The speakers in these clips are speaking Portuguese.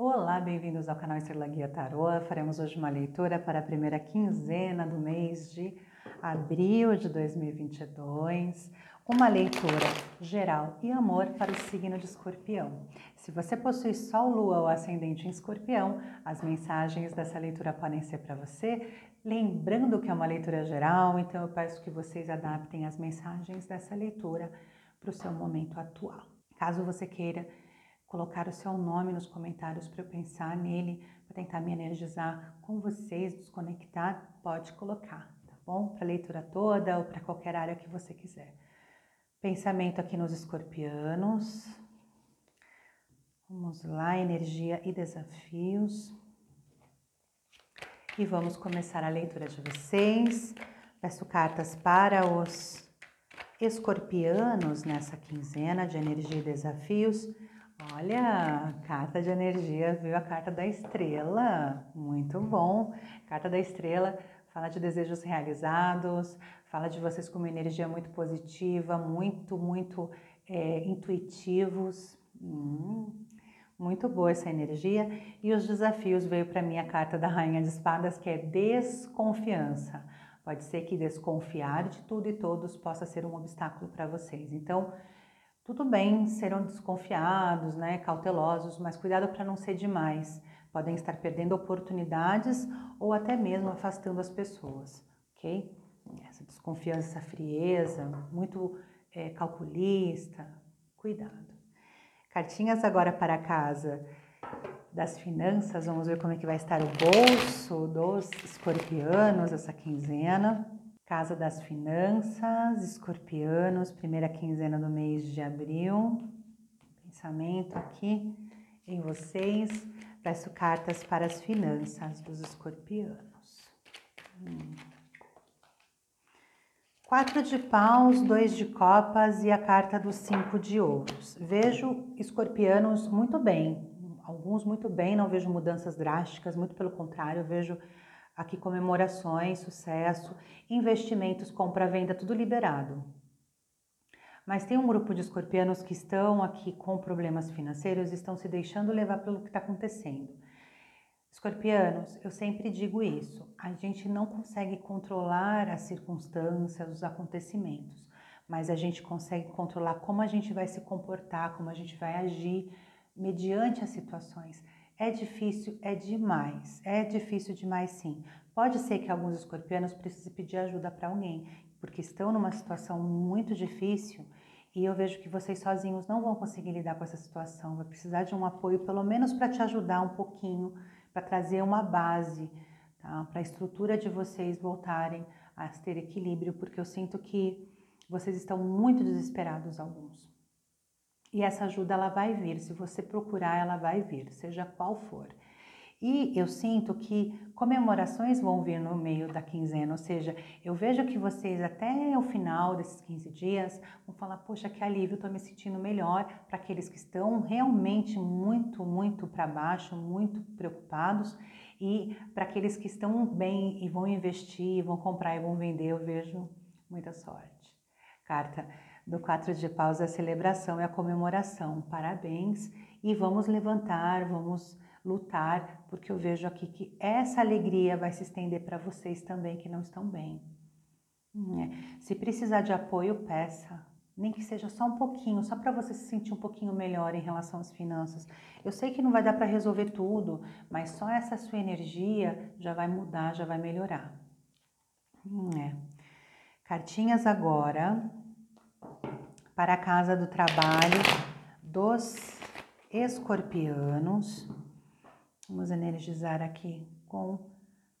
Olá, bem-vindos ao canal Estrela Guia Tarô. Faremos hoje uma leitura para a primeira quinzena do mês de abril de 2022. Uma leitura geral e amor para o signo de escorpião. Se você possui Sol, Lua ou Ascendente em escorpião, as mensagens dessa leitura podem ser para você. Lembrando que é uma leitura geral, então eu peço que vocês adaptem as mensagens dessa leitura para o seu momento atual. Caso você queira colocar o seu nome nos comentários para eu pensar nele, para tentar me energizar com vocês, desconectar, pode colocar, tá bom? Para leitura toda ou para qualquer área que você quiser. Pensamento aqui nos escorpianos. Vamos lá, energia e desafios. E vamos começar a leitura de vocês. Peço cartas para os escorpianos nessa quinzena de energia e desafios Olha, carta de energia, viu a carta da estrela, muito bom. Carta da estrela fala de desejos realizados, fala de vocês com uma energia muito positiva, muito, muito é, intuitivos. Hum, muito boa essa energia. E os desafios veio para mim a carta da Rainha de Espadas, que é desconfiança. Pode ser que desconfiar de tudo e todos possa ser um obstáculo para vocês. Então, tudo bem, serão desconfiados, né, cautelosos, mas cuidado para não ser demais. Podem estar perdendo oportunidades ou até mesmo afastando as pessoas, ok? Essa desconfiança, essa frieza, muito é, calculista, cuidado. Cartinhas agora para casa das finanças, vamos ver como é que vai estar o bolso dos escorpianos essa quinzena. Casa das Finanças, Escorpianos, primeira quinzena do mês de abril. Pensamento aqui em vocês. Peço cartas para as finanças dos escorpianos. Hum. Quatro de paus, dois de copas e a carta dos cinco de ouros. Vejo escorpianos muito bem, alguns muito bem, não vejo mudanças drásticas, muito pelo contrário, vejo Aqui comemorações, sucesso, investimentos, compra, venda, tudo liberado. Mas tem um grupo de escorpianos que estão aqui com problemas financeiros, estão se deixando levar pelo que está acontecendo. Escorpianos, eu sempre digo isso, a gente não consegue controlar as circunstâncias, os acontecimentos, mas a gente consegue controlar como a gente vai se comportar, como a gente vai agir mediante as situações. É difícil, é demais. É difícil demais, sim. Pode ser que alguns escorpianos precisem pedir ajuda para alguém, porque estão numa situação muito difícil e eu vejo que vocês sozinhos não vão conseguir lidar com essa situação. Vai precisar de um apoio, pelo menos para te ajudar um pouquinho, para trazer uma base, tá? para a estrutura de vocês voltarem a ter equilíbrio, porque eu sinto que vocês estão muito desesperados, alguns. E essa ajuda ela vai vir, se você procurar, ela vai vir, seja qual for. E eu sinto que comemorações vão vir no meio da quinzena, ou seja, eu vejo que vocês até o final desses 15 dias vão falar: Poxa, que alívio, estou me sentindo melhor. Para aqueles que estão realmente muito, muito para baixo, muito preocupados, e para aqueles que estão bem e vão investir, vão comprar e vão vender, eu vejo muita sorte. Carta do quatro de paus a celebração, é a comemoração. Parabéns e vamos levantar, vamos lutar, porque eu vejo aqui que essa alegria vai se estender para vocês também que não estão bem. É. Se precisar de apoio, peça. Nem que seja só um pouquinho, só para você se sentir um pouquinho melhor em relação às finanças. Eu sei que não vai dar para resolver tudo, mas só essa sua energia já vai mudar, já vai melhorar. É. Cartinhas agora para a casa do trabalho dos escorpianos. Vamos energizar aqui com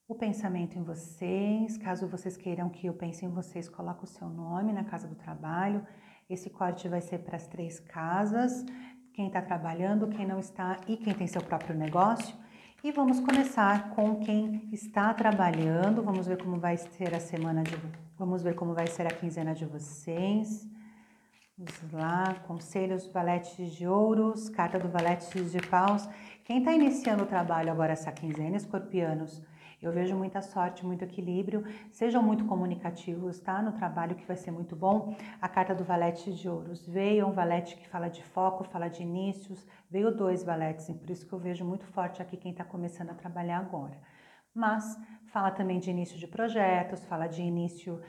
o pensamento em vocês. Caso vocês queiram que eu pense em vocês, coloque o seu nome na casa do trabalho. Esse corte vai ser para as três casas, quem está trabalhando, quem não está e quem tem seu próprio negócio. E vamos começar com quem está trabalhando. Vamos ver como vai ser a semana de, vamos ver como vai ser a quinzena de vocês. Vamos lá, conselhos valetes de ouros, carta do valete de paus. Quem está iniciando o trabalho agora essa quinzena, escorpianos, Eu vejo muita sorte, muito equilíbrio. Sejam muito comunicativos, tá? No trabalho que vai ser muito bom. A carta do valete de ouros veio, um valete que fala de foco, fala de inícios. Veio dois valetes, por isso que eu vejo muito forte aqui quem está começando a trabalhar agora. Mas fala também de início de projetos, fala de início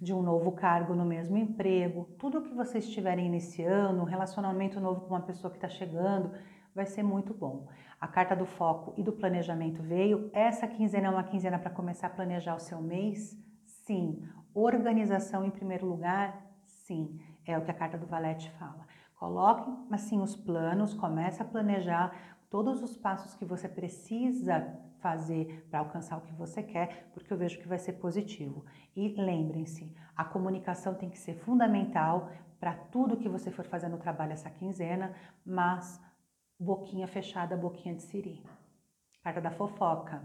de um novo cargo no mesmo emprego. Tudo que vocês estiverem iniciando, um relacionamento novo com uma pessoa que está chegando, vai ser muito bom. A carta do foco e do planejamento veio. Essa quinzena é uma quinzena para começar a planejar o seu mês? Sim. Organização em primeiro lugar? Sim. É o que a carta do Valete fala. Coloque assim os planos, comece a planejar todos os passos que você precisa fazer para alcançar o que você quer, porque eu vejo que vai ser positivo. E lembrem-se, a comunicação tem que ser fundamental para tudo que você for fazer no trabalho essa quinzena, mas boquinha fechada, boquinha de siri. Carta da fofoca.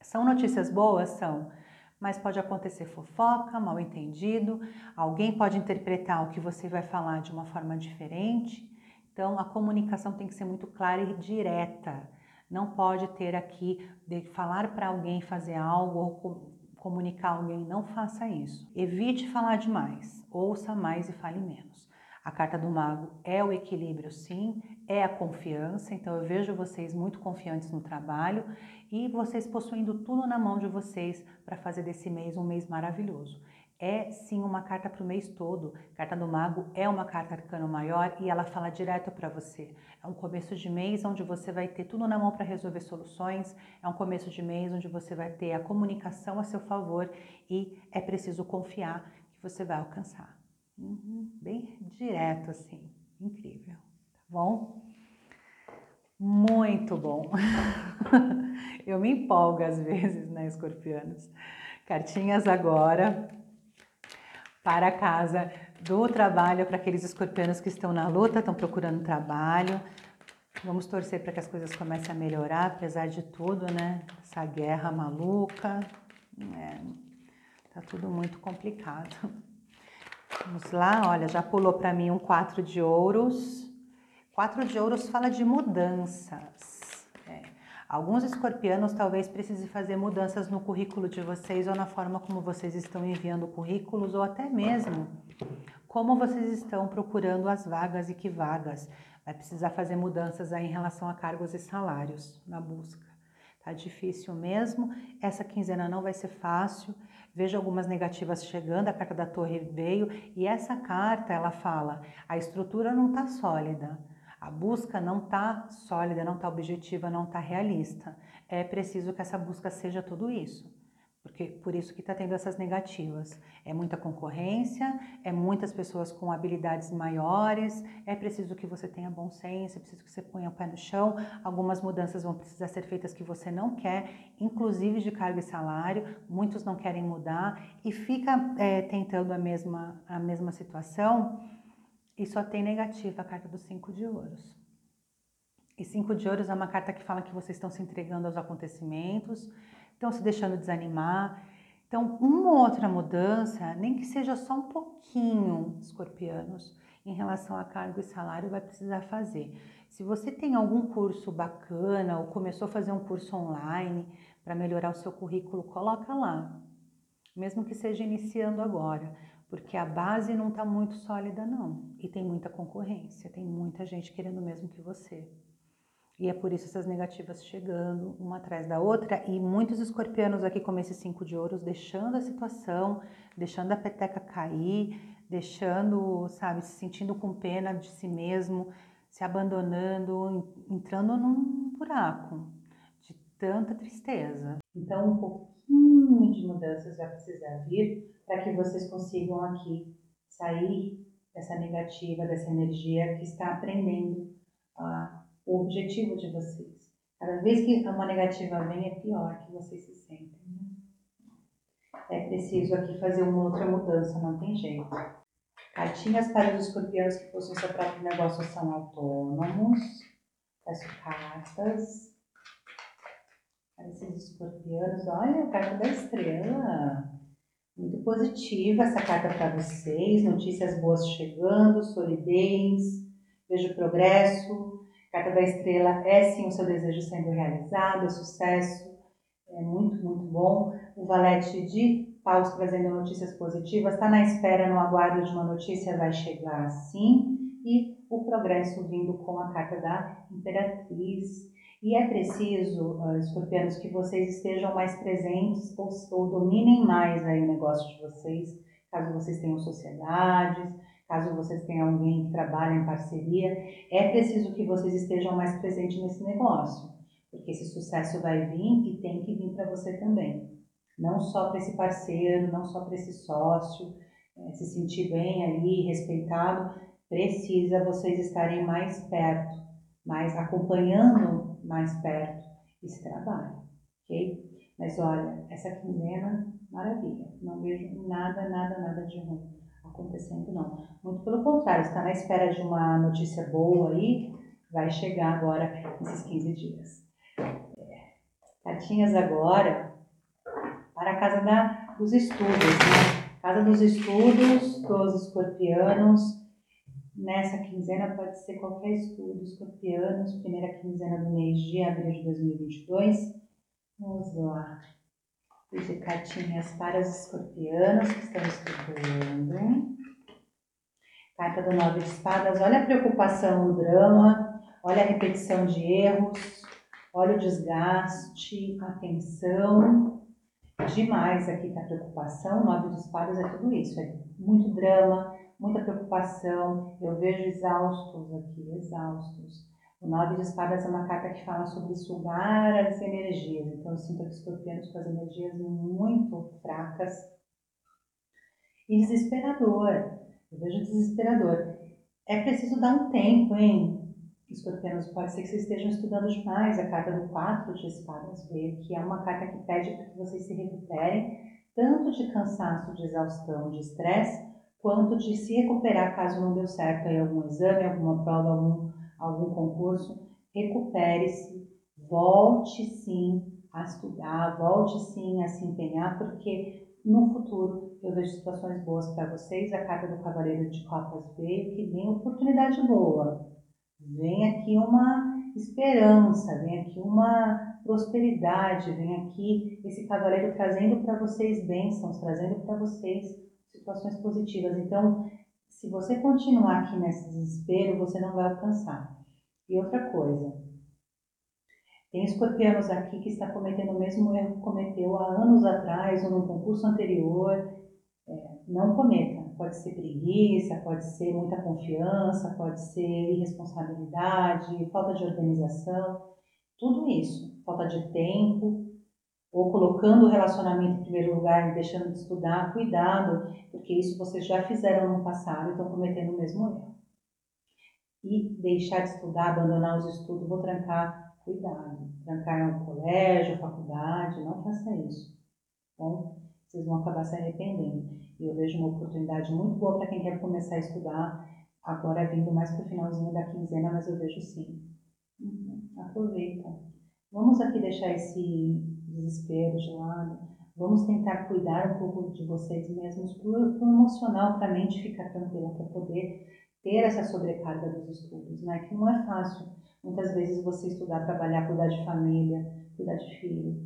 São notícias boas? São. Mas pode acontecer fofoca, mal entendido, alguém pode interpretar o que você vai falar de uma forma diferente. Então, a comunicação tem que ser muito clara e direta. Não pode ter aqui de falar para alguém fazer algo ou comunicar alguém, não faça isso. Evite falar demais, ouça mais e fale menos. A carta do mago é o equilíbrio, sim, é a confiança. Então eu vejo vocês muito confiantes no trabalho e vocês possuindo tudo na mão de vocês para fazer desse mês um mês maravilhoso. É sim uma carta para o mês todo. Carta do Mago é uma carta arcano maior e ela fala direto para você. É um começo de mês onde você vai ter tudo na mão para resolver soluções. É um começo de mês onde você vai ter a comunicação a seu favor e é preciso confiar que você vai alcançar. Uhum, bem direto assim, incrível, tá bom? Muito bom. Eu me empolgo às vezes, né, escorpianos? Cartinhas agora para casa do trabalho, para aqueles escorpianos que estão na luta, estão procurando trabalho. Vamos torcer para que as coisas comecem a melhorar, apesar de tudo, né? Essa guerra maluca, é, tá tudo muito complicado. Vamos lá, olha, já pulou para mim um quatro de ouros. Quatro de ouros fala de mudanças. Alguns escorpianos talvez precisem fazer mudanças no currículo de vocês ou na forma como vocês estão enviando currículos ou até mesmo como vocês estão procurando as vagas e que vagas. Vai precisar fazer mudanças aí em relação a cargos e salários na busca. Tá difícil mesmo. Essa quinzena não vai ser fácil. Vejo algumas negativas chegando, a carta da torre veio e essa carta ela fala: a estrutura não está sólida, a busca não está sólida, não está objetiva, não está realista. É preciso que essa busca seja tudo isso porque por isso que está tendo essas negativas. É muita concorrência, é muitas pessoas com habilidades maiores, é preciso que você tenha bom senso, é preciso que você ponha o pé no chão, algumas mudanças vão precisar ser feitas que você não quer, inclusive de cargo e salário, muitos não querem mudar e fica é, tentando a mesma, a mesma situação e só tem negativa a carta dos cinco de ouros. E cinco de ouros é uma carta que fala que vocês estão se entregando aos acontecimentos, estão se deixando desanimar. Então, uma outra mudança, nem que seja só um pouquinho, escorpianos, em relação a cargo e salário, vai precisar fazer. Se você tem algum curso bacana ou começou a fazer um curso online para melhorar o seu currículo, coloca lá, mesmo que seja iniciando agora, porque a base não está muito sólida não e tem muita concorrência, tem muita gente querendo o mesmo que você. E é por isso essas negativas chegando uma atrás da outra e muitos escorpianos aqui como esse cinco de ouros deixando a situação, deixando a peteca cair, deixando, sabe, se sentindo com pena de si mesmo, se abandonando, entrando num buraco de tanta tristeza. Então, um pouquinho de mudanças vai precisar vir para que vocês consigam aqui sair dessa negativa, dessa energia que está aprendendo a o objetivo de vocês. Cada vez que uma negativa vem, é pior que vocês se sentem. Né? É preciso aqui fazer uma outra mudança, não tem jeito. Cartinhas para os escorpiões que possuem seu próprio negócio são autônomos. Peço cartas esses escorpianos. Olha a carta da estrela. Muito positiva essa carta para vocês. Notícias boas chegando, solidez, vejo progresso, Carta da Estrela é sim o seu desejo sendo realizado, é sucesso, é muito, muito bom. O valete de paus trazendo notícias positivas, está na espera, no aguardo de uma notícia, vai chegar sim. E o progresso vindo com a carta da Imperatriz. E é preciso, uh, escorpianos, que vocês estejam mais presentes ou, ou dominem mais aí o negócio de vocês, caso vocês tenham sociedades, caso vocês tenham alguém que trabalha em parceria, é preciso que vocês estejam mais presentes nesse negócio, porque esse sucesso vai vir e tem que vir para você também. Não só para esse parceiro, não só para esse sócio, é, se sentir bem ali, respeitado, precisa vocês estarem mais perto, mais acompanhando mais perto esse trabalho, ok? Mas olha, essa quinzena, maravilha, não vejo nada, nada, nada de ruim acontecendo, não. Muito pelo contrário, está na espera de uma notícia boa aí, vai chegar agora nesses 15 dias. É, cartinhas agora para a casa da, dos estudos, né? Casa dos estudos dos escorpianos. Nessa quinzena pode ser qualquer estudo, escorpianos, primeira quinzena do mês de abril de 2022. Vamos lá fazer cartinhas para os escorpianos que estão estudando. Carta do Nove de Espadas. Olha a preocupação, o drama. Olha a repetição de erros. Olha o desgaste, a tensão. Demais aqui está a preocupação. Nove de Espadas é tudo isso. É muito drama, muita preocupação. Eu vejo exaustos aqui, exaustos. O nove de espadas é uma carta que fala sobre sugar as energias. Então eu sinto que escorpianos com as energias muito fracas e desesperador. Eu vejo desesperador. É preciso dar um tempo, hein? Escorpianos, pode ser que vocês estejam estudando demais a carta do quatro de espadas veio, que é uma carta que pede para que vocês se recuperem tanto de cansaço, de exaustão, de estresse, quanto de se recuperar caso não deu certo aí algum exame, alguma prova, algum algum concurso, recupere-se, volte sim a estudar, volte sim a se empenhar, porque no futuro eu vejo situações boas para vocês. A carta do Cavaleiro de Copas veio que vem oportunidade boa, vem aqui uma esperança, vem aqui uma prosperidade, vem aqui esse cavaleiro trazendo para vocês bênçãos, trazendo para vocês situações positivas. Então, se você continuar aqui nesse desespero, você não vai alcançar. E outra coisa, tem escorpianos aqui que está cometendo o mesmo erro que cometeu há anos atrás ou no concurso anterior. É, não cometa. Pode ser preguiça, pode ser muita confiança, pode ser irresponsabilidade, falta de organização, tudo isso. Falta de tempo, ou colocando o relacionamento em primeiro lugar e deixando de estudar, cuidado, porque isso vocês já fizeram no passado e estão cometendo o mesmo erro. E deixar de estudar, abandonar os estudos, vou trancar, cuidado. Trancar um colégio, faculdade, não faça isso. Bom, vocês vão acabar se arrependendo. E eu vejo uma oportunidade muito boa para quem quer começar a estudar, agora vindo mais para o finalzinho da quinzena, mas eu vejo sim. Uhum. Aproveita. Vamos aqui deixar esse desespero de lado. Vamos tentar cuidar um pouco de vocês mesmos para o emocional, para a mente ficar tranquila, para poder ter essa sobrecarga dos estudos, né? Que não é fácil. Muitas vezes você estudar, trabalhar, cuidar de família, cuidar de filho.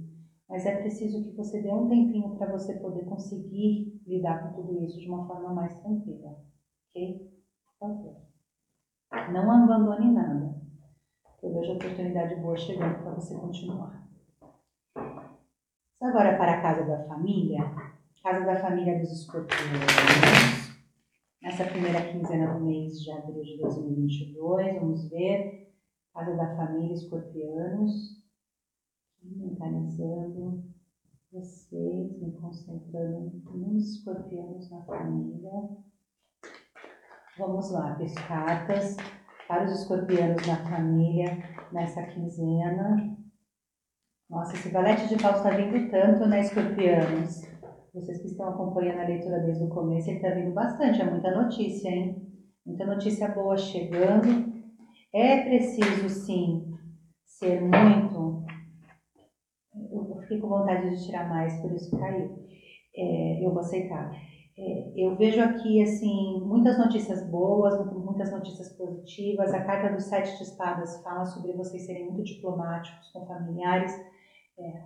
Mas é preciso que você dê um tempinho para você poder conseguir lidar com tudo isso de uma forma mais tranquila. Ok? Por favor. Não abandone nada. Eu vejo a oportunidade boa chegando para você continuar. Agora para a casa da família, casa da família dos escorpiões. Nessa primeira quinzena do mês de abril de 2022, vamos ver. Casa da família escorpianos, mentalizando vocês, me concentrando nos escorpianos na família. Vamos lá, cartas para os escorpianos na família nessa quinzena nossa, esse valete de paus está vindo tanto, né, escorpianos? Vocês que estão acompanhando a leitura desde o começo, ele está vindo bastante, é muita notícia, hein? Muita notícia boa chegando. É preciso, sim, ser muito. Eu fiquei com vontade de tirar mais, por isso caiu. É, eu vou aceitar. É, eu vejo aqui, assim, muitas notícias boas, muitas notícias positivas. A carta dos sete de espadas fala sobre vocês serem muito diplomáticos com familiares é,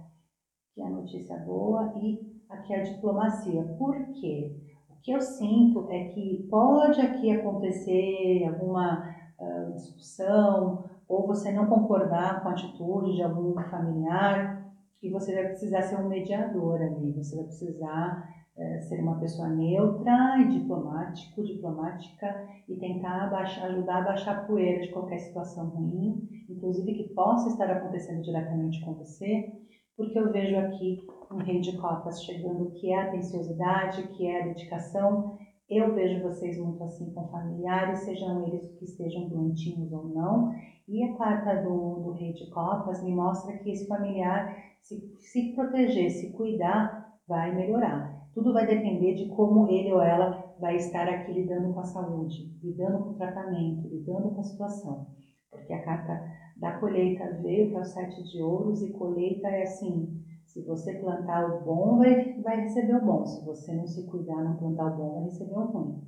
que é a notícia boa, e aqui é a diplomacia. Por quê? O que eu sinto é que pode aqui acontecer alguma uh, discussão, ou você não concordar com a atitude de algum familiar, e você vai precisar ser um mediador ali, você vai precisar é, ser uma pessoa neutra e diplomático, diplomática e tentar ajudar a baixar a poeira de qualquer situação ruim, inclusive que possa estar acontecendo diretamente com você, porque eu vejo aqui um rei de copas chegando que é a atenciosidade, que é a dedicação. Eu vejo vocês muito assim com familiares, sejam eles que estejam doentinhos ou não. E a carta do, do rei de copas me mostra que esse familiar, se, se proteger, se cuidar, vai melhorar. Tudo vai depender de como ele ou ela vai estar aqui lidando com a saúde, lidando com o tratamento, lidando com a situação. Porque a carta da colheita veio, que é o sete de ouros, e colheita é assim, se você plantar o bom, vai, vai receber o bom. Se você não se cuidar, não plantar o bom, vai receber o ruim.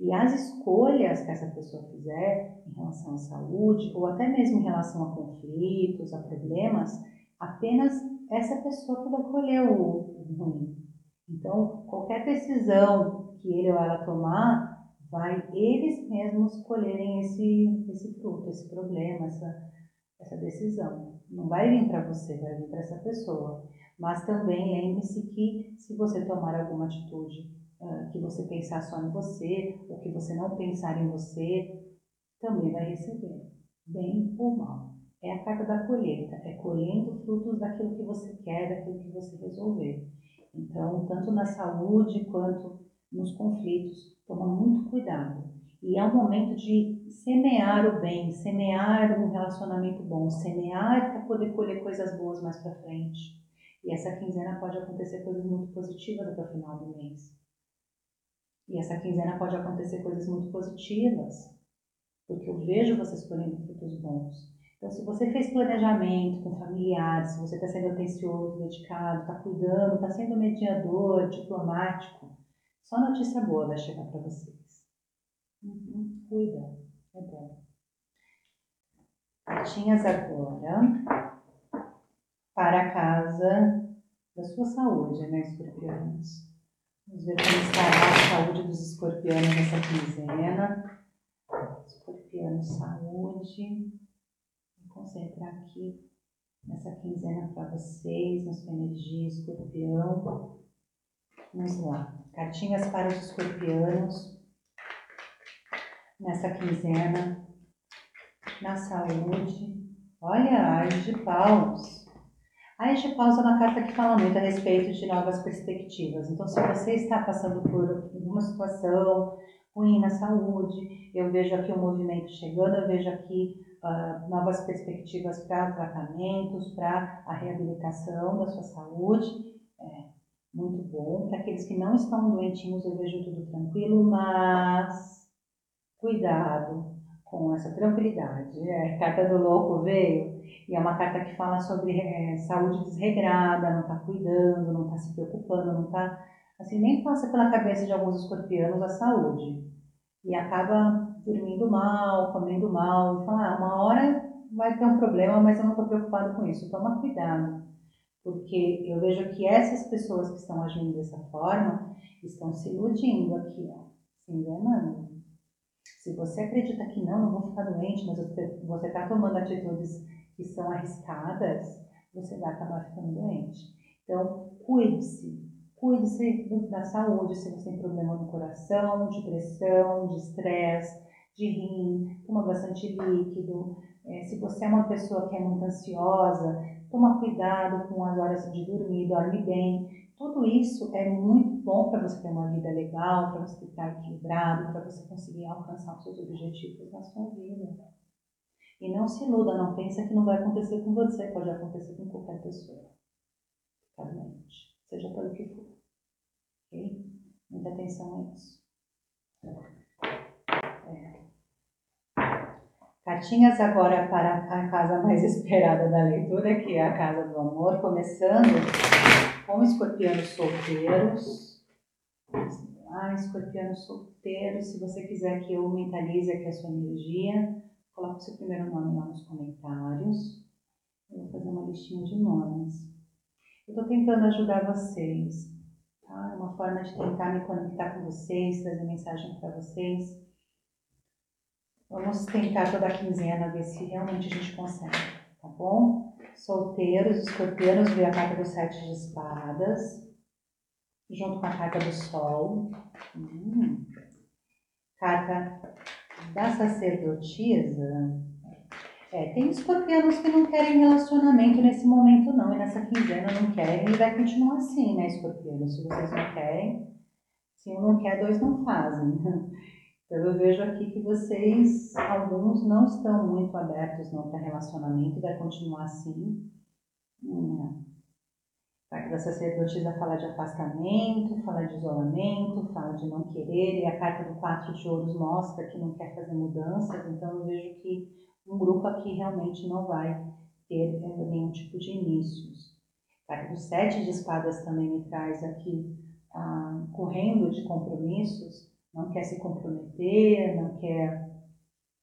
E as escolhas que essa pessoa fizer em relação à saúde, ou até mesmo em relação a conflitos, a problemas, apenas essa pessoa que vai colher o, o ruim. Então, qualquer decisão que ele ou ela tomar, vai eles mesmos colherem esse, esse fruto, esse problema, essa, essa decisão. Não vai vir para você, vai vir para essa pessoa. Mas também lembre-se que se você tomar alguma atitude uh, que você pensar só em você, ou que você não pensar em você, também vai receber, bem ou mal. É a carta da colheita, é colhendo frutos daquilo que você quer, daquilo que você resolver. Então, tanto na saúde quanto nos conflitos, toma muito cuidado. E é um momento de semear o bem, semear um relacionamento bom, semear para poder colher coisas boas mais para frente. E essa quinzena pode acontecer coisas muito positivas até o final do mês. E essa quinzena pode acontecer coisas muito positivas, porque eu vejo vocês colhendo frutos bons. Então, se você fez planejamento com familiares, se você está sendo atencioso, dedicado, está cuidando, está sendo mediador, diplomático, só notícia boa vai chegar para vocês. Uhum, cuida, é bom. Cartinhas agora para a casa da sua saúde, né, escorpianos? Vamos ver como estará a saúde dos escorpianos nessa quinzena. Escorpiano, saúde concentrar aqui nessa quinzena para vocês, na sua energia escorpião. Vamos lá. Cartinhas para os escorpianos nessa quinzena, na saúde. Olha, Ais de Paus. A de Paus é uma carta que fala muito a respeito de novas perspectivas. Então, se você está passando por alguma situação ruim na saúde, eu vejo aqui o movimento chegando, eu vejo aqui uh, novas perspectivas para tratamentos, para a reabilitação da sua saúde. É muito bom. Para aqueles que não estão doentinhos, eu vejo tudo tranquilo, mas cuidado com essa tranquilidade. É, a carta do louco veio e é uma carta que fala sobre é, saúde desregrada, não está cuidando, não está se preocupando, não está. Assim, nem passa pela cabeça de alguns escorpianos a saúde. E acaba dormindo mal, comendo mal, falar, ah, uma hora vai ter um problema, mas eu não estou preocupado com isso. Toma cuidado, porque eu vejo que essas pessoas que estão agindo dessa forma estão se iludindo aqui, ó, se enganando. Se você acredita que não, não vou ficar doente, mas você está tomando atitudes que são arriscadas, você vai acabar ficando doente. Então, cuide-se, cuide-se da saúde, se você tem problema no coração, de pressão, de estresse, de rim, toma bastante líquido. É, se você é uma pessoa que é muito ansiosa, toma cuidado com as horas de dormir, dorme bem. Tudo isso é muito bom para você ter uma vida legal, para você estar equilibrado, para você conseguir alcançar os seus objetivos na sua vida. E não se iluda, não pensa que não vai acontecer com você, pode acontecer com qualquer pessoa. Seja pelo que for. Ok? Muita atenção a isso. É. Cartinhas agora para a casa mais esperada da leitura, que é a Casa do Amor, começando com escorpianos solteiros. Ah, escorpianos solteiros, se você quiser que eu mentalize aqui a sua energia, coloque o seu primeiro nome lá nos comentários. Eu vou fazer uma listinha de nomes. Eu estou tentando ajudar vocês. Tá? É uma forma de tentar me conectar com vocês, trazer mensagem para vocês. Vamos tentar toda a quinzena ver se realmente a gente consegue, tá bom? Solteiros, escorpianos, veio a carta dos sete de espadas, junto com a carta do sol. Hum. Carta da sacerdotisa. É, tem escorpianos que não querem relacionamento nesse momento não, e nessa quinzena não querem, e vai continuar assim, né, escorpiano? Se vocês não querem, se um não quer, dois não fazem. Então eu vejo aqui que vocês, alguns, não estão muito abertos não para relacionamento, vai continuar assim. Hum. A carta da sacerdotisa fala de afastamento, fala de isolamento, fala de não querer, e a carta do quatro de ouros mostra que não quer fazer mudanças, então eu vejo que um grupo aqui realmente não vai ter é, nenhum tipo de inícios. Carta do sete de espadas também me traz aqui, ah, correndo de compromissos, não quer se comprometer, não quer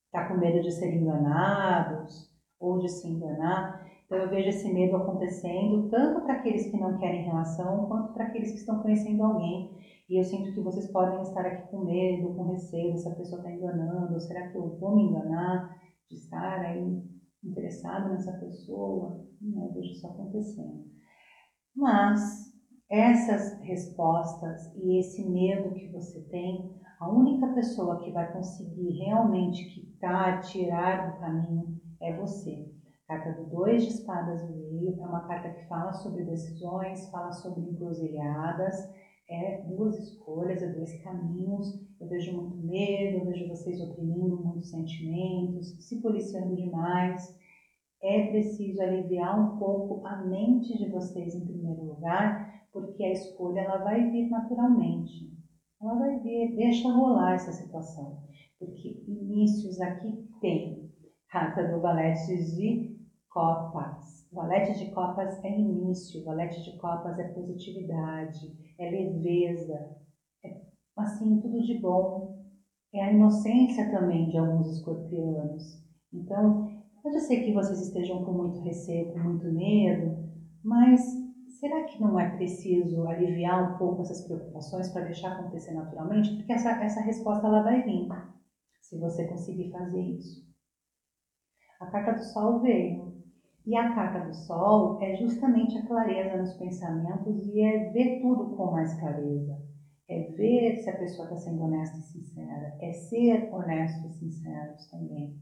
estar tá com medo de ser enganados ou de se enganar. Então eu vejo esse medo acontecendo tanto para aqueles que não querem relação quanto para aqueles que estão conhecendo alguém. E eu sinto que vocês podem estar aqui com medo, com receio, se a pessoa está enganando, será que eu vou me enganar de estar aí interessado nessa pessoa? Não, eu vejo isso acontecendo. Mas essas respostas e esse medo que você tem, a única pessoa que vai conseguir realmente quitar, tirar do caminho é você. A carta do Dois de Espadas veio, é uma carta que fala sobre decisões, fala sobre encruzilhadas, é duas escolhas, é dois caminhos. Eu vejo muito medo, eu vejo vocês oprimindo muitos sentimentos, se policiando demais. É preciso aliviar um pouco a mente de vocês em primeiro lugar porque a escolha ela vai vir naturalmente. Ela vai vir, deixa rolar essa situação, porque inícios aqui tem carta do valete de copas. Valete de copas é início, valete de copas é positividade, é leveza, é assim, tudo de bom. É a inocência também de alguns escorpianos. Então, pode ser que vocês estejam com muito receio, com muito medo, mas será que não é preciso aliviar um pouco essas preocupações para deixar acontecer naturalmente? Porque essa, essa resposta ela vai vir, se você conseguir fazer isso. A carta do Sol veio. E a carta do Sol é justamente a clareza nos pensamentos e é ver tudo com mais clareza. É ver se a pessoa está sendo honesta e sincera. É ser honesto e sincero também.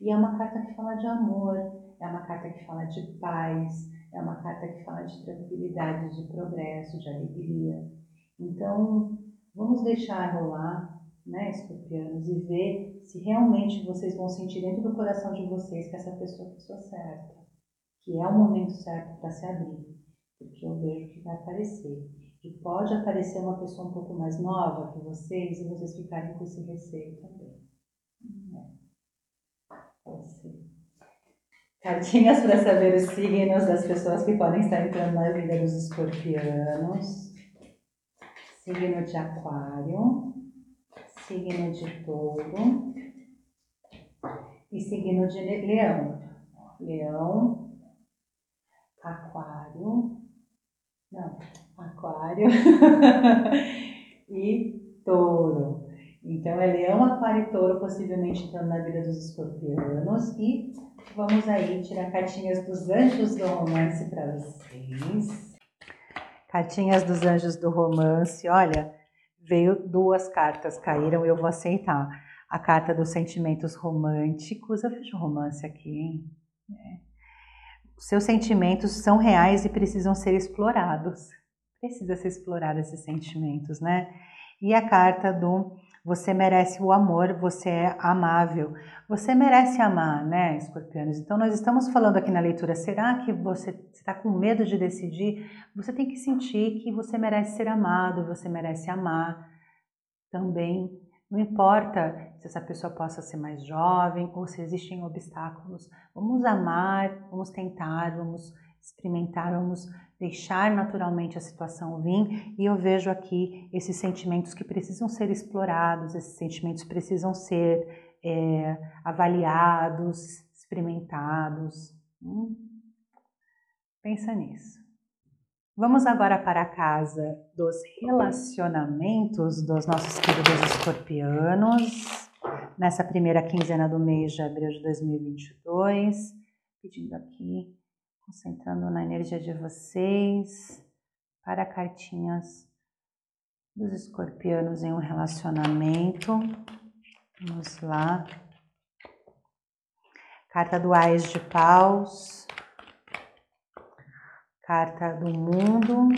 E é uma carta que fala de amor, é uma carta que fala de paz, é uma carta que fala de tranquilidade, de progresso, de alegria. Então, vamos deixar rolar, né, escorpianos, e ver se realmente vocês vão sentir dentro do coração de vocês que essa pessoa é a pessoa certa, que é o momento certo para se abrir, porque eu vejo que vai aparecer. E pode aparecer uma pessoa um pouco mais nova que vocês e vocês ficarem com esse receio também. É. Pode ser. Cartinhas para saber os signos das pessoas que podem estar entrando na vida dos escorpianos. Signo de aquário, signo de touro e signo de leão. Leão, aquário, não, aquário e touro. Então é leão, aquário e touro possivelmente entrando na vida dos escorpianos e Vamos aí tirar cartinhas dos anjos do romance para vocês. Cartinhas dos anjos do romance. Olha, veio duas cartas, caíram eu vou aceitar. A carta dos sentimentos românticos. Eu vejo romance aqui, hein? É. Seus sentimentos são reais e precisam ser explorados. Precisa ser explorado esses sentimentos, né? E a carta do você merece o amor, você é amável. Você merece amar, né, escorpianos? Então, nós estamos falando aqui na leitura, será que você está com medo de decidir? Você tem que sentir que você merece ser amado, você merece amar também. Não importa se essa pessoa possa ser mais jovem ou se existem obstáculos. Vamos amar, vamos tentar, vamos experimentar, vamos deixar naturalmente a situação vir e eu vejo aqui esses sentimentos que precisam ser explorados, esses sentimentos precisam ser é, avaliados, experimentados. Hum? Pensa nisso. Vamos agora para a casa dos relacionamentos dos nossos queridos escorpianos, nessa primeira quinzena do mês de abril de 2022. Pedindo aqui, concentrando na energia de vocês, para cartinhas dos escorpianos em um relacionamento. Vamos lá. Carta do Ais de Paus. Carta do Mundo.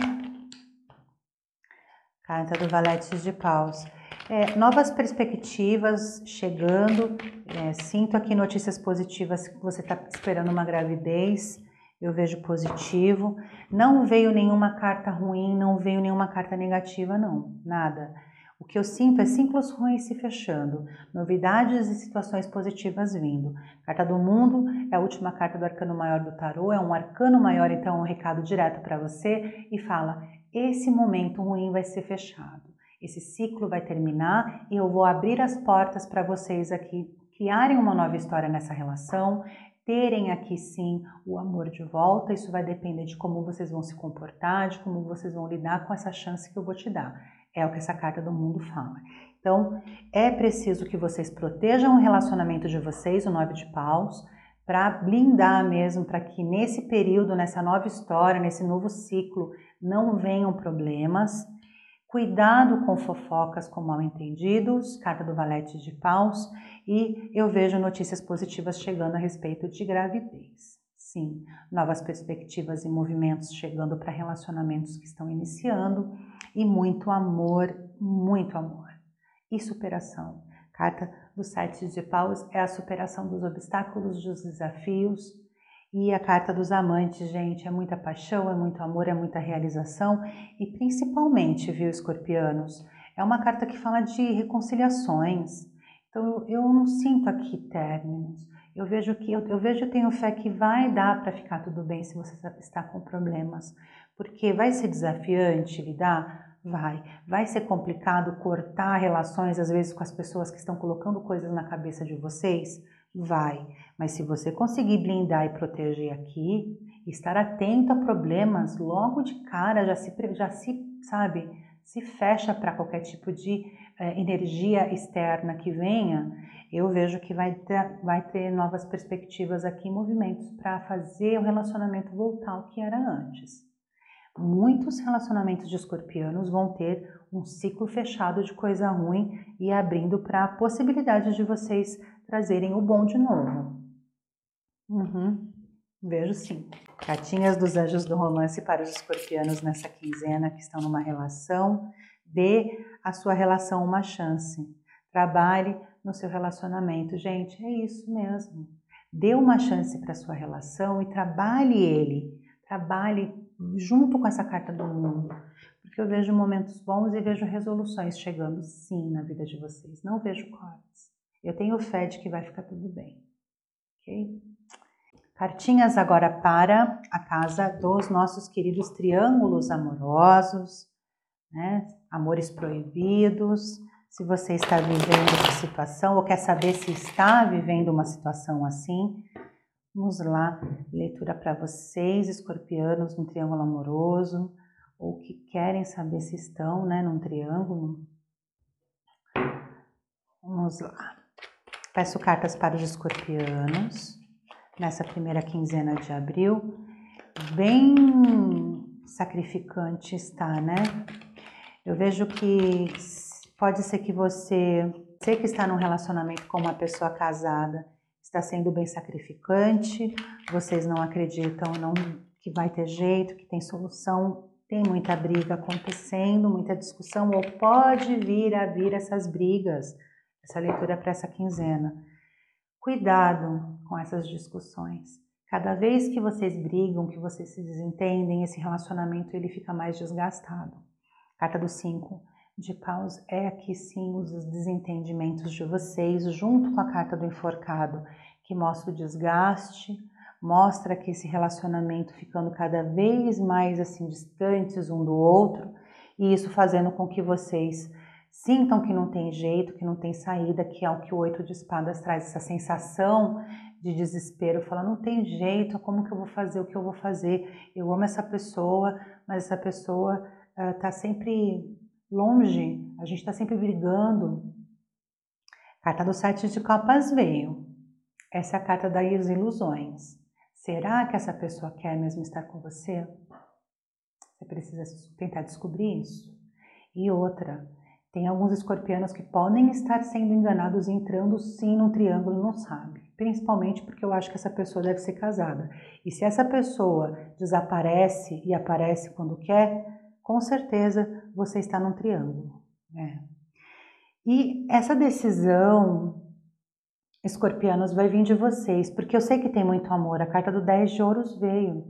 Carta do Valete de Paus. É, novas perspectivas chegando. É, sinto aqui notícias positivas você está esperando uma gravidez. Eu vejo positivo. Não veio nenhuma carta ruim, não veio nenhuma carta negativa, não. Nada. O que eu sinto é ciclos ruins se fechando, novidades e situações positivas vindo. Carta do Mundo é a última carta do arcano maior do tarô, é um arcano maior, então é um recado direto para você e fala: esse momento ruim vai ser fechado. Esse ciclo vai terminar e eu vou abrir as portas para vocês aqui criarem uma nova história nessa relação, terem aqui sim o amor de volta. Isso vai depender de como vocês vão se comportar, de como vocês vão lidar com essa chance que eu vou te dar. É o que essa carta do mundo fala. Então, é preciso que vocês protejam o relacionamento de vocês, o nove de paus, para blindar mesmo, para que nesse período, nessa nova história, nesse novo ciclo, não venham problemas. Cuidado com fofocas com mal entendidos, carta do valete de paus, e eu vejo notícias positivas chegando a respeito de gravidez. Sim, novas perspectivas e movimentos chegando para relacionamentos que estão iniciando e muito amor, muito amor e superação. Carta dos sites de paus é a superação dos obstáculos, dos desafios. E a carta dos amantes, gente, é muita paixão, é muito amor, é muita realização e principalmente, viu, escorpianos, é uma carta que fala de reconciliações. Então eu não sinto aqui términos. Eu vejo que eu, eu vejo, tenho fé que vai dar para ficar tudo bem se você está com problemas, porque vai ser desafiante lidar Vai. Vai ser complicado cortar relações, às vezes, com as pessoas que estão colocando coisas na cabeça de vocês? Vai. Mas se você conseguir blindar e proteger aqui, estar atento a problemas, logo de cara já se, já se sabe, se fecha para qualquer tipo de eh, energia externa que venha, eu vejo que vai ter, vai ter novas perspectivas aqui, movimentos para fazer o relacionamento voltar ao que era antes muitos relacionamentos de escorpianos vão ter um ciclo fechado de coisa ruim e abrindo para a possibilidade de vocês trazerem o bom de novo. Uhum. Vejo sim. Cartinhas dos anjos do romance para os escorpianos nessa quinzena que estão numa relação. Dê a sua relação uma chance. Trabalhe no seu relacionamento. Gente, é isso mesmo. Dê uma chance para a sua relação e trabalhe ele. Trabalhe junto com essa carta do mundo, porque eu vejo momentos bons e vejo resoluções chegando sim na vida de vocês. Não vejo cortes. Eu tenho fé de que vai ficar tudo bem. Ok? Cartinhas agora para a casa dos nossos queridos triângulos amorosos, né? Amores proibidos. Se você está vivendo essa situação ou quer saber se está vivendo uma situação assim, Vamos lá, leitura para vocês, escorpianos no triângulo amoroso, ou que querem saber se estão né, num triângulo. Vamos lá. Peço cartas para os escorpianos nessa primeira quinzena de abril. Bem sacrificante está, né? Eu vejo que pode ser que você, você que está num relacionamento com uma pessoa casada, está sendo bem sacrificante, vocês não acreditam não, que vai ter jeito, que tem solução, tem muita briga acontecendo, muita discussão, ou pode vir a vir essas brigas. Essa leitura para essa quinzena. Cuidado com essas discussões. Cada vez que vocês brigam, que vocês se desentendem, esse relacionamento ele fica mais desgastado. Carta do 5 de paus é aqui sim os desentendimentos de vocês, junto com a carta do enforcado, que mostra o desgaste, mostra que esse relacionamento ficando cada vez mais assim distantes um do outro, e isso fazendo com que vocês sintam que não tem jeito, que não tem saída, que é o que o oito de espadas traz, essa sensação de desespero, fala, não tem jeito, como que eu vou fazer o que eu vou fazer? Eu amo essa pessoa, mas essa pessoa está uh, sempre longe, a gente está sempre brigando. Carta do Sete de Copas veio. Essa é a carta das ilusões. Será que essa pessoa quer mesmo estar com você? Você precisa tentar descobrir isso. E outra, tem alguns escorpianos que podem estar sendo enganados entrando sim no triângulo não sabe. Principalmente porque eu acho que essa pessoa deve ser casada. E se essa pessoa desaparece e aparece quando quer, com certeza você está num triângulo. Né? E essa decisão, escorpianos, vai vir de vocês, porque eu sei que tem muito amor. A carta do 10 de ouros veio.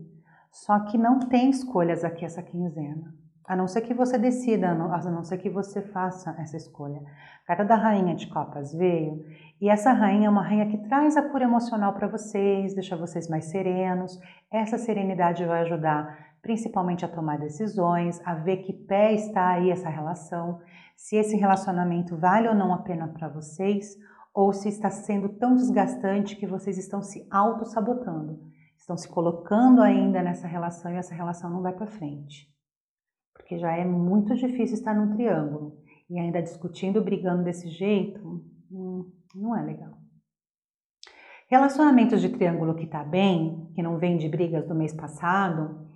Só que não tem escolhas aqui essa quinzena. A não ser que você decida, a não ser que você faça essa escolha. A carta da rainha de copas veio, e essa rainha é uma rainha que traz a cura emocional para vocês, deixa vocês mais serenos. Essa serenidade vai ajudar principalmente a tomar decisões, a ver que pé está aí essa relação, se esse relacionamento vale ou não a pena para vocês, ou se está sendo tão desgastante que vocês estão se auto-sabotando, estão se colocando ainda nessa relação e essa relação não vai para frente. Porque já é muito difícil estar num triângulo e ainda discutindo, brigando desse jeito, hum, não é legal. Relacionamentos de triângulo que tá bem, que não vem de brigas do mês passado,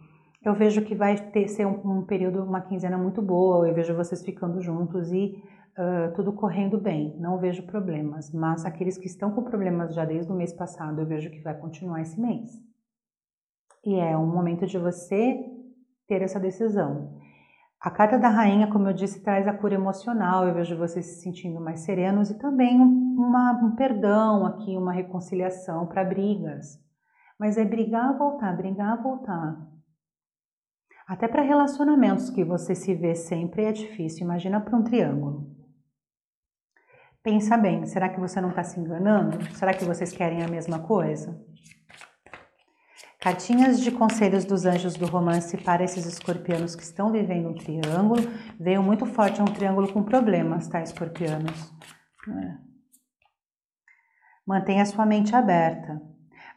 eu vejo que vai ter ser um, um, período, uma quinzena muito boa, eu vejo vocês ficando juntos e uh, tudo correndo bem, não vejo problemas, mas aqueles que estão com problemas já desde o mês passado, eu vejo que vai continuar esse mês. E é um momento de você ter essa decisão. A carta da rainha, como eu disse, traz a cura emocional, eu vejo vocês se sentindo mais serenos e também uma, um perdão aqui, uma reconciliação para brigas. Mas é brigar, voltar, brigar, voltar. Até para relacionamentos que você se vê sempre é difícil. Imagina para um triângulo. Pensa bem, será que você não está se enganando? Será que vocês querem a mesma coisa? Cartinhas de conselhos dos anjos do romance para esses escorpianos que estão vivendo um triângulo. Veio muito forte um triângulo com problemas, tá, escorpianos? É. Mantenha sua mente aberta.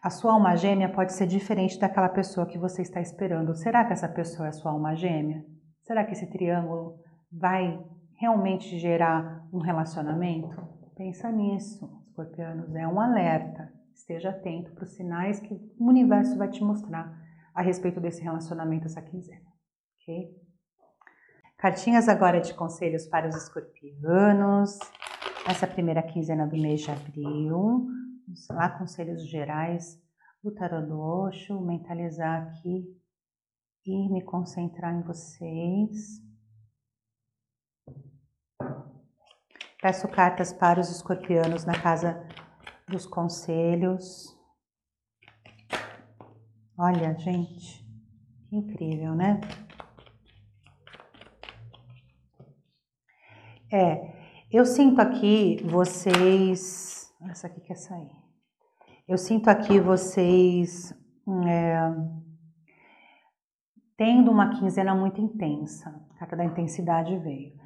A sua alma gêmea pode ser diferente daquela pessoa que você está esperando. Será que essa pessoa é sua alma gêmea? Será que esse triângulo vai realmente gerar um relacionamento? Pensa nisso, escorpianos. É um alerta. Esteja atento para os sinais que o universo vai te mostrar a respeito desse relacionamento essa quinzena. Ok? Cartinhas agora de conselhos para os escorpianos. Essa primeira quinzena do mês de abril. Vamos lá, conselhos gerais do tarot do Osho, mentalizar aqui e me concentrar em vocês. Peço cartas para os escorpianos na casa dos conselhos. Olha, gente, incrível, né? É, eu sinto aqui vocês essa aqui quer sair. Eu sinto aqui vocês é, tendo uma quinzena muito intensa. A carta da intensidade veio.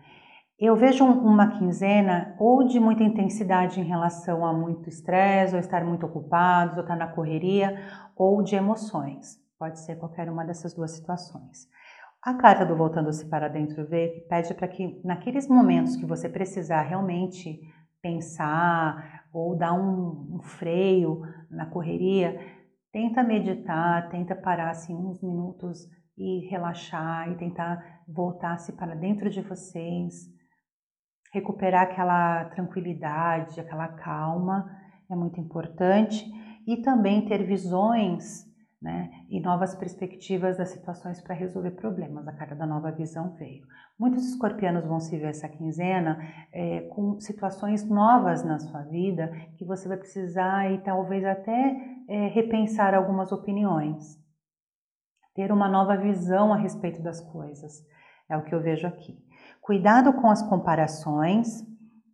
Eu vejo uma quinzena ou de muita intensidade em relação a muito estresse, ou estar muito ocupados, ou estar na correria, ou de emoções. Pode ser qualquer uma dessas duas situações. A carta do Voltando-se para Dentro veio que pede para que naqueles momentos que você precisar realmente pensar ou dar um, um freio na correria, tenta meditar, tenta parar assim uns minutos e relaxar e tentar voltar-se para dentro de vocês, recuperar aquela tranquilidade, aquela calma, é muito importante e também ter visões né, e novas perspectivas das situações para resolver problemas. A carta da nova visão veio. Muitos escorpianos vão se ver essa quinzena é, com situações novas na sua vida que você vai precisar e talvez até é, repensar algumas opiniões, ter uma nova visão a respeito das coisas. É o que eu vejo aqui. Cuidado com as comparações,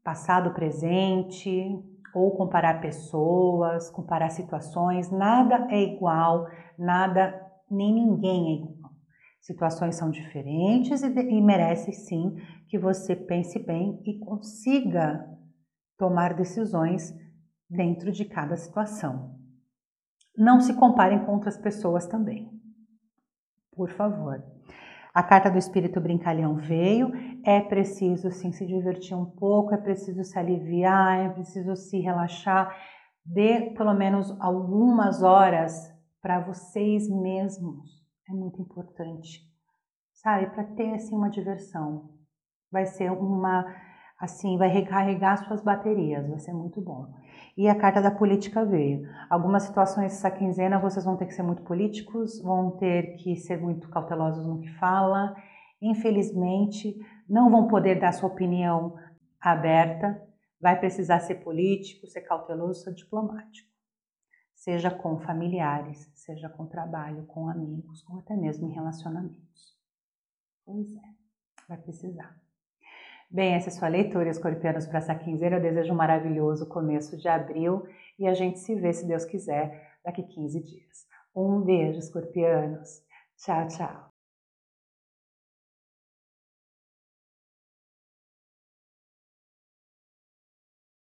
passado, presente, ou comparar pessoas, comparar situações, nada é igual, nada, nem ninguém é igual. Situações são diferentes e, e merece sim que você pense bem e consiga tomar decisões dentro de cada situação. Não se comparem com outras pessoas também. Por favor. A carta do espírito brincalhão veio. É preciso sim se divertir um pouco, é preciso se aliviar, é preciso se relaxar. Dê pelo menos algumas horas para vocês mesmos. É muito importante, sabe? Para ter assim uma diversão. Vai ser uma assim, vai recarregar suas baterias, vai ser muito bom. E a carta da política veio. Algumas situações dessa quinzena vocês vão ter que ser muito políticos, vão ter que ser muito cautelosos no que fala. Infelizmente, não vão poder dar sua opinião aberta. Vai precisar ser político, ser cauteloso, ser diplomático. Seja com familiares, seja com trabalho, com amigos, ou até mesmo em relacionamentos. Pois é, vai precisar. Bem, essa é sua leitura, escorpianos, para essa quinzena. Eu desejo um maravilhoso começo de abril e a gente se vê, se Deus quiser, daqui 15 dias. Um beijo, escorpianos. Tchau, tchau.